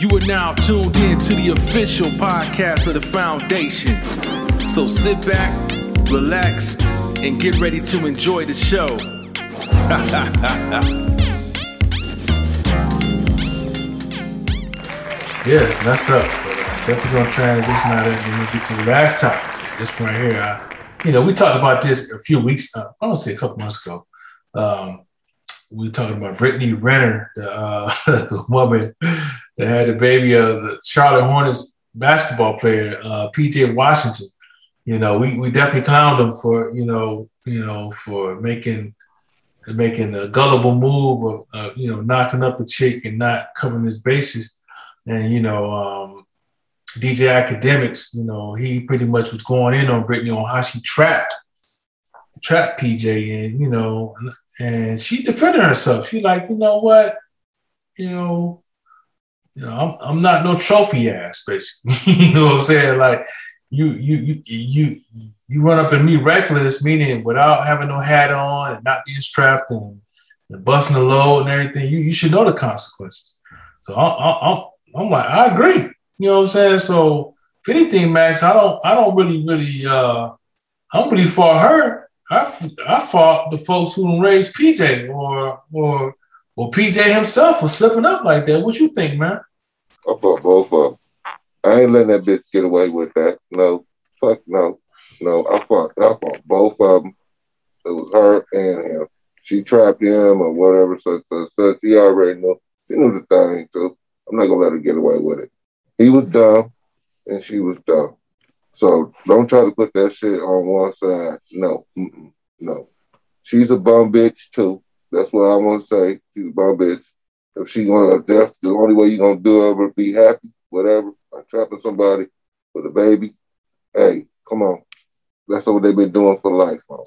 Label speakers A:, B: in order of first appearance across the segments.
A: You are now tuned in to the official podcast of the foundation. So sit back, relax, and get ready to enjoy the show.
B: Yes, messed up. Definitely gonna transition out of that and we'll get to the last topic. This one right here. I, you know, we talked about this a few weeks, uh, I want to say a couple months ago. Um, we talking about Brittany Renner, the, uh, the woman that had the baby of the Charlotte Hornets basketball player, uh, PJ Washington. You know, we, we definitely clowned him for, you know, you know, for making making a gullible move of, uh, you know, knocking up a chick and not covering his bases. And, you know, um, DJ Akademiks, you know, he pretty much was going in on Brittany on how she trapped trapped PJ and you know, and she defended herself. She like, you know what, you know, you know, I'm, I'm not no trophy ass, basically. you know what I'm saying? Like, you you you you you run up in me reckless, meaning without having no hat on and not being strapped and, and busting the load and everything. You you should know the consequences. So I'm, I'm I'm like, I agree. You know what I'm saying? So if anything, Max, I don't I don't really really uh I don't really for her. I, I fought the folks who raised PJ or or or PJ himself for slipping up like that. What you think, man?
C: I fought both of them. I ain't letting that bitch get away with that. No, fuck no, no. I fought. I fought both of them. It was her and him. She trapped him or whatever. So, so, so she already knew. She knew the thing too. I'm not gonna let her get away with it. He was dumb, and she was dumb. So don't try to put that shit on one side. No, no. She's a bum bitch too. That's what I want to say. She's a bum bitch. If she gonna, that's the only way you gonna do ever be happy, whatever. I'm trapping somebody with a baby. Hey, come on. That's what they've been doing for life, man.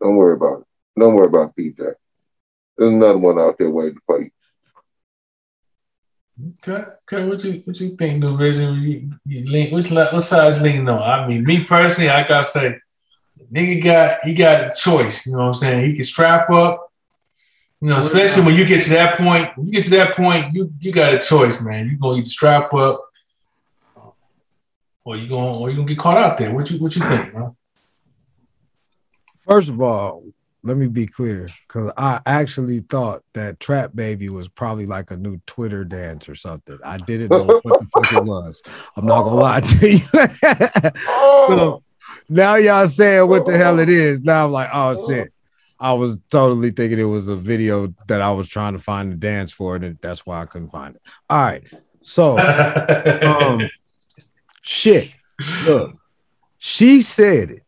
C: Don't worry about it. Don't worry about PJ. There's another one out there waiting for you.
B: Okay, okay. What you what you think, New Vision? You, you lean, which what size lean on? I mean, me personally, I gotta say, nigga got he got a choice. You know what I'm saying? He can strap up. You know, especially when you get to that point. When you get to that point, you you got a choice, man. You gonna either strap up, or you gonna or you gonna get caught out there. What you what you think, man?
D: First of all, let me be clear because I actually thought that Trap Baby was probably like a new Twitter dance or something. I didn't know what the fuck it was. I'm not gonna lie to you. so now y'all saying what the hell it is. Now I'm like, oh shit. I was totally thinking it was a video that I was trying to find the dance for, and that's why I couldn't find it. All right. So um shit. Look, she said it.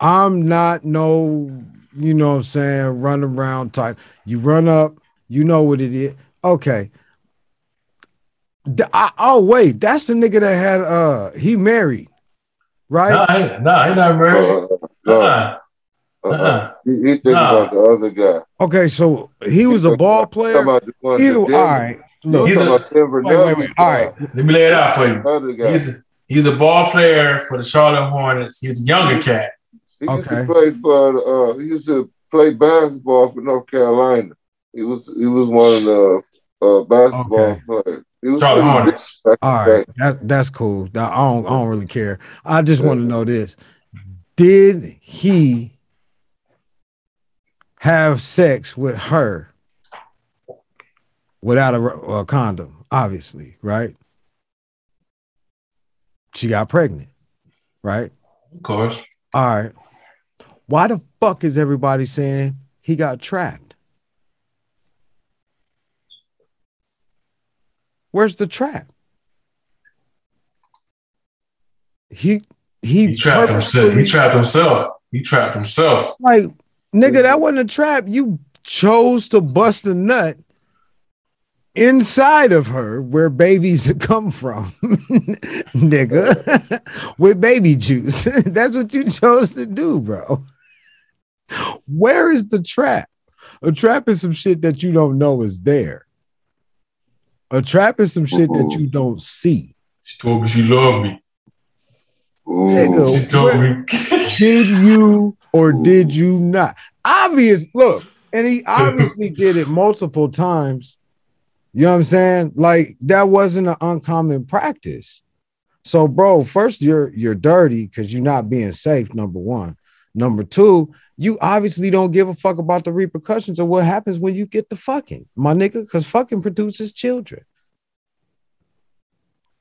D: I'm not no you know what I'm saying, run around type. You run up, you know what it is. Okay. I, oh wait, that's the nigga that had uh he married, right?
B: No, nah, nah, he not married. Uh, no.
C: uh-uh. Uh-uh. He, he thinking nah. about the other guy.
D: Okay, so he was a ball player. Either, all right.
B: Look, he's a, wait, wait, wait. All right. Let me lay it out for you. He's a, he's a ball player for the Charlotte Hornets. He's a younger cat.
C: He used to play for. Uh, he used to play basketball for North Carolina. He was he was one of the uh, basketball okay. players. He was
D: Charlie Hornets. All right, that's that's cool. I don't I don't really care. I just want to know this: Did he have sex with her without a, a condom? Obviously, right? She got pregnant, right?
B: Of course.
D: All right. Why the fuck is everybody saying he got trapped? Where's the trap? He he,
B: he trapped himself. He trapped himself. He trapped himself.
D: Like nigga, that wasn't a trap. You chose to bust a nut inside of her where babies come from, nigga, with baby juice. That's what you chose to do, bro. Where is the trap? A trap is some shit that you don't know is there. A trap is some shit that you don't see.
B: She told me she loved me.
D: Nigga, she told me. did you or did you not? Obvious. Look, and he obviously did it multiple times. You know what I'm saying? Like that wasn't an uncommon practice. So, bro, first you're you're dirty because you're not being safe. Number one. Number two, you obviously don't give a fuck about the repercussions of what happens when you get the fucking, my nigga, because fucking produces children.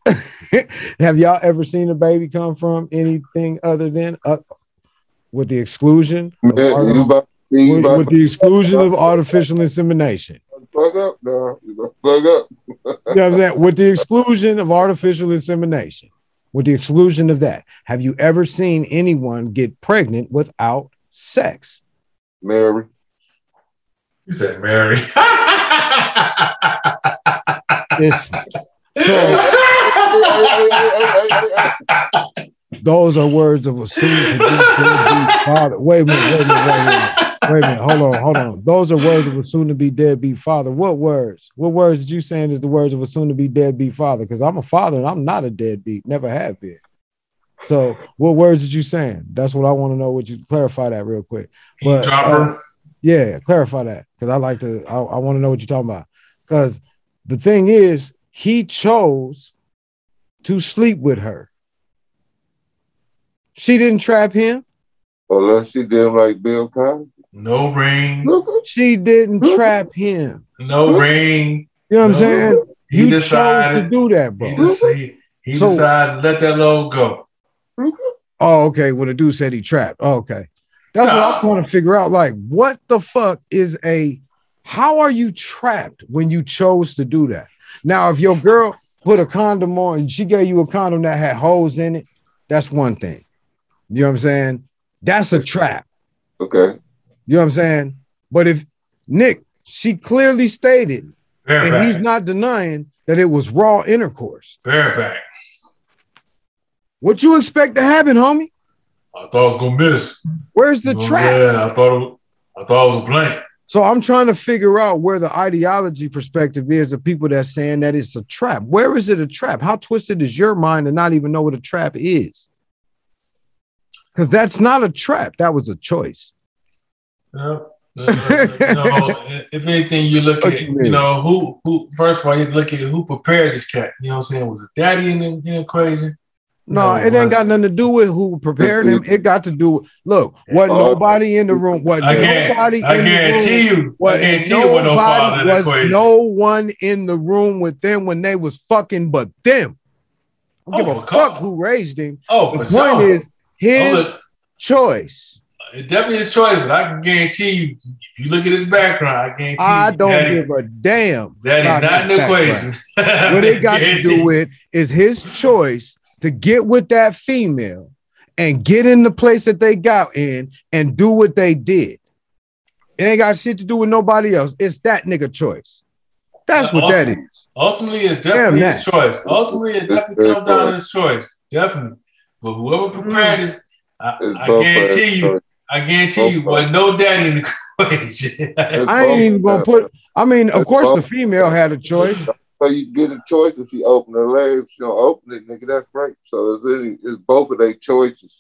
D: Have y'all ever seen a baby come from anything other than uh, with the exclusion of
C: Man,
D: arti-
C: you about to see
D: with, with the exclusion of artificial insemination?
C: plug up gonna plug up.
D: You know what I'm saying? With the exclusion of artificial insemination, with the exclusion of that, have you ever seen anyone get pregnant without sex?
C: Mary.
B: You said Mary.
C: Hey,
D: those are words of a soon to father. Wait a minute, wait a minute, wait a minute. Wait a minute, hold on, hold on. Those are words of a soon to be deadbeat father. What words? What words did you saying is the words of a soon to be deadbeat father? Because I'm a father and I'm not a deadbeat, never have been. So, what words did you saying? That's what I want to know. Would you clarify that real quick? But, uh, Yeah, clarify that because I like to. I, I want to know what you're talking about. Because the thing is, he chose to sleep with her. She didn't trap him.
C: Unless she did like Bill Cosby.
B: No ring.
D: She didn't trap him.
B: No ring.
D: You know what I'm saying?
B: He
D: you chose to do that, bro.
B: He, dec- he, he
D: So-
B: decided to let that load go.
D: Oh, okay. When the dude said he trapped. Oh, okay. That's what I'm trying to figure out. Like, what the fuck is a how are you trapped when you chose to do that? Now, if your girl put a condom on and she gave you a condom that had holes in it, that's one thing. You know what I'm saying? That's a trap.
C: Okay.
D: You know what I'm saying? But if Nick, she clearly stated, and he's not denying that it was raw intercourse.
B: Bareback.
D: What you expect to happen, homie?
B: I thought I was gonna miss.
D: Where's the
B: Oh,
D: trap?
B: Yeah, I thought it, I thought it was a blank.
D: So I'm trying to figure out where the ideology perspective is of people that's saying that it's a trap. Where is it a trap? How twisted is your mind to not even know what a trap is? Because that's not a trap. That was a choice.
B: Know, if anything, you look
D: What
B: at,
D: you
B: you, know, who, who, first of all, you look at who prepared this cat. You know what I'm saying? Was it daddy in the, in the equation?
D: No,
B: No,
D: it ain't got nothing to do with who prepared him. It got to do with look, what
C: Oh.
D: nobody in the room, what
B: I,
D: nobody
B: I
D: in
B: guarantee
D: the room,
B: you, I
D: what
B: guarantee you was no father
D: was
B: equation.
D: no one in the room with them when they was fucking but them. I don't
B: Oh,
D: give a
B: God.
D: fuck who raised him.
B: oh,
D: The
B: for
D: point
B: sure.
D: is
B: Oh,
D: his
B: look,
D: choice.
B: It definitely his choice, but I can guarantee you, if you look at his background, I guarantee
D: I
B: you,
D: don't
B: daddy,
D: give a damn.
B: That
D: is
B: not an equation.
D: What it got to do with is his choice to get with that female and get in the place that they got in and do what they did. It ain't got shit to do with nobody else. It's that nigga choice. That's what that is.
B: Ultimately, it's definitely
D: Damn
B: his choice. Ultimately, it
C: It's
B: definitely
C: their
B: comes down to
C: choice.
B: his choice. Definitely. But whoever mm. prepared this, I, I guarantee you,
C: choice.
B: I guarantee you, but no daddy in the equation.
D: I ain't even gonna put. I mean, of
C: It's
D: course, the female had a choice.
C: So you get a choice if you open her legs, if you don't open it, nigga, that's right. So it's really it's both of their choices.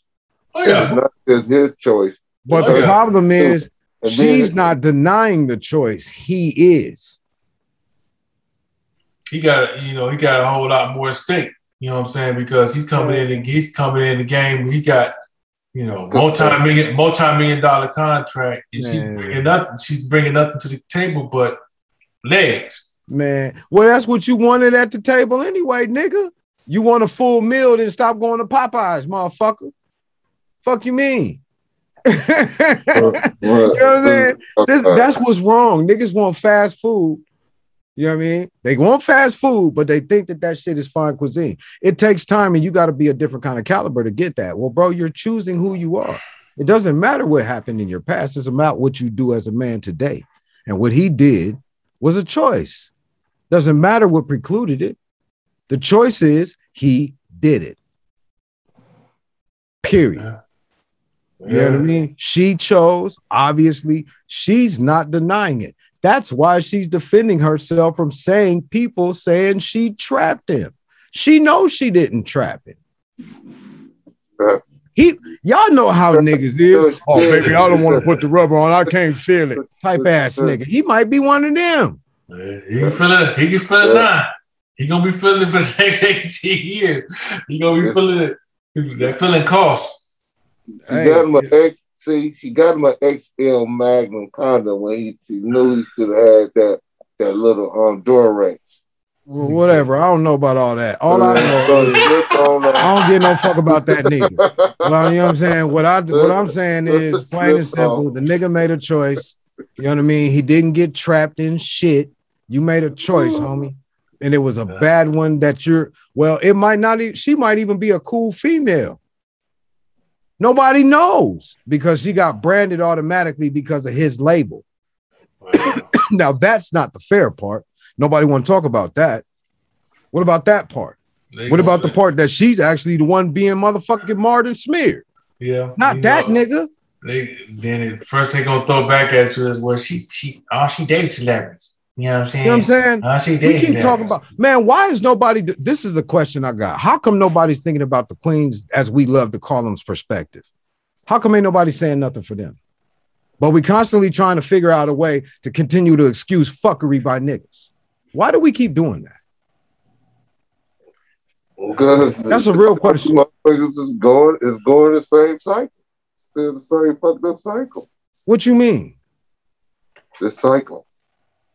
B: oh
C: It's not just his choice.
D: But
B: Oh,
D: the
B: yeah.
D: problem is,
C: And
D: she's not denying the choice. He is.
B: he got you know he got a whole lot more at stake. You know what I'm saying? Because he's coming in and he's coming in the game. He got you know multi million multi million dollar contract, and she's bringing nothing. She's bringing nothing to the table but legs.
D: Man, well, that's what you wanted at the table anyway, nigga. You want a full meal, then stop going to Popeyes, motherfucker. Fuck you mean? you know what I'm saying? This, that's what's wrong. Niggas want fast food. You know what I mean? They want fast food, but they think that that shit is fine cuisine. It takes time, and you got to be a different kind of caliber to get that. Well, bro, you're choosing who you are. It doesn't matter what happened in your past. It's about what you do as a man today. And what he did was a choice. Doesn't matter what precluded it. The choice is he did it. Period.
B: Yeah.
D: You know what I mean? She chose, obviously, she's not denying it. That's why she's defending herself from saying people saying she trapped him. She knows she didn't trap him.
C: Yeah.
D: He, y'all know how niggas is. Oh, baby, I don't want to put the rubber on. I can't feel it. Type ass nigga. He might be one of them.
B: He can feel it. He can feel it now. He gonna be feeling it for the next 18 years. He gonna be feeling it. That feeling cost.
C: She got him an X. See, she got him an XL Magnum condom when he she knew he should have had that that little um Durex.
D: Well, whatever. I don't know about all that. All I know, I don't get no fuck about that nigga. But, you know what I'm saying? What I what I'm saying is plain and simple. The nigga made a choice. You know what I mean? He didn't get trapped in shit. You made a choice, homie. And it was a bad one that you're well, it might not even she might even be a cool female. Nobody knows because she got branded automatically because of his label. now that's not the fair part. Nobody want to talk about that. What about that part? They what about the part that she's actually the one being motherfucking marred and smeared?
B: Yeah,
D: not that know, nigga.
B: They then it, first they gonna throw back at you is well she she oh she dates celebrities. You know what I'm saying?
D: You know what I'm saying?
B: She
D: we keep talking about man. Why is nobody? This is the question I got. How come nobody's thinking about the queens as we love to call them's perspective? How come ain't nobody saying nothing for them? But we constantly trying to figure out a way to continue to excuse fuckery by niggas. Why do we keep doing that?
C: Because
D: that's a real question.
C: Motherfuckers is going is going the same cycle. Still the same fucked up cycle.
D: What you mean?
C: The cycle.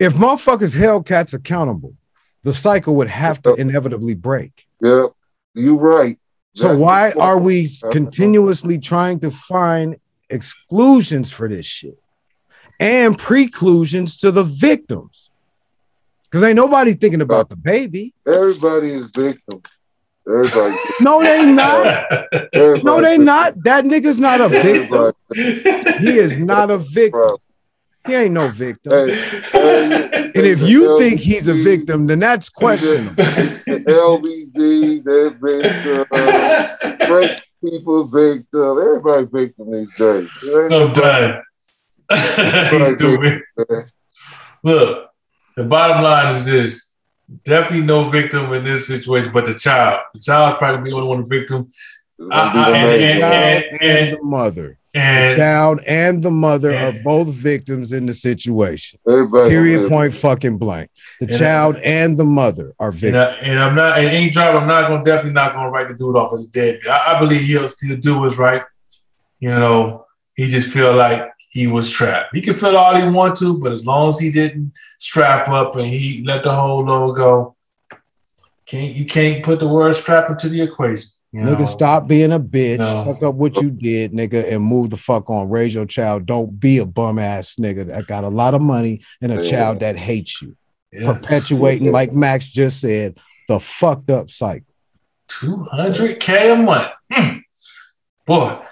D: If motherfuckers held cats accountable, the cycle would have to inevitably break.
C: Yeah, you're right.
D: So that's why are we continuously trying to find exclusions for this shit and preclusions to the victims? Because ain't nobody thinking about the baby.
C: Everybody is victim. Everybody.
D: no, they not. Everybody no, they not. That nigga's not a victim. he is not a victim. He ain't no victim. Hey, hey, and if you LBG, think he's a victim, then that's questionable.
C: LBG, they're victim. French people victim. Everybody victim these days.
B: I'm done. Look, the bottom line is this: definitely no victim in this situation, but the child. The child's probably the only one victim.
D: Uh, and, and, and, and, the mother. And the child and the mother are both victims in the situation. Period. Point. Fucking blank. The child I, and the mother are victims.
B: And, I, am not. And any driver, I'm not going. to Definitely not going to write the dude off as dead. I, I believe he'll still do what's right. You know, he just feel like he was trapped. He can feel all he want to, but as long as he didn't strap up and he let the whole load go, can't you can't put the word strap into the equation.
D: You nigga, know? stop being a bitch. No. Fuck up what you did, nigga, and move the fuck on. Raise your child. Don't be a bum ass nigga that got a lot of money and a yeah. child that hates you. Yeah. Perpetuating, like Max just said, the fucked up cycle.
B: 200K a month. Mm. Boy,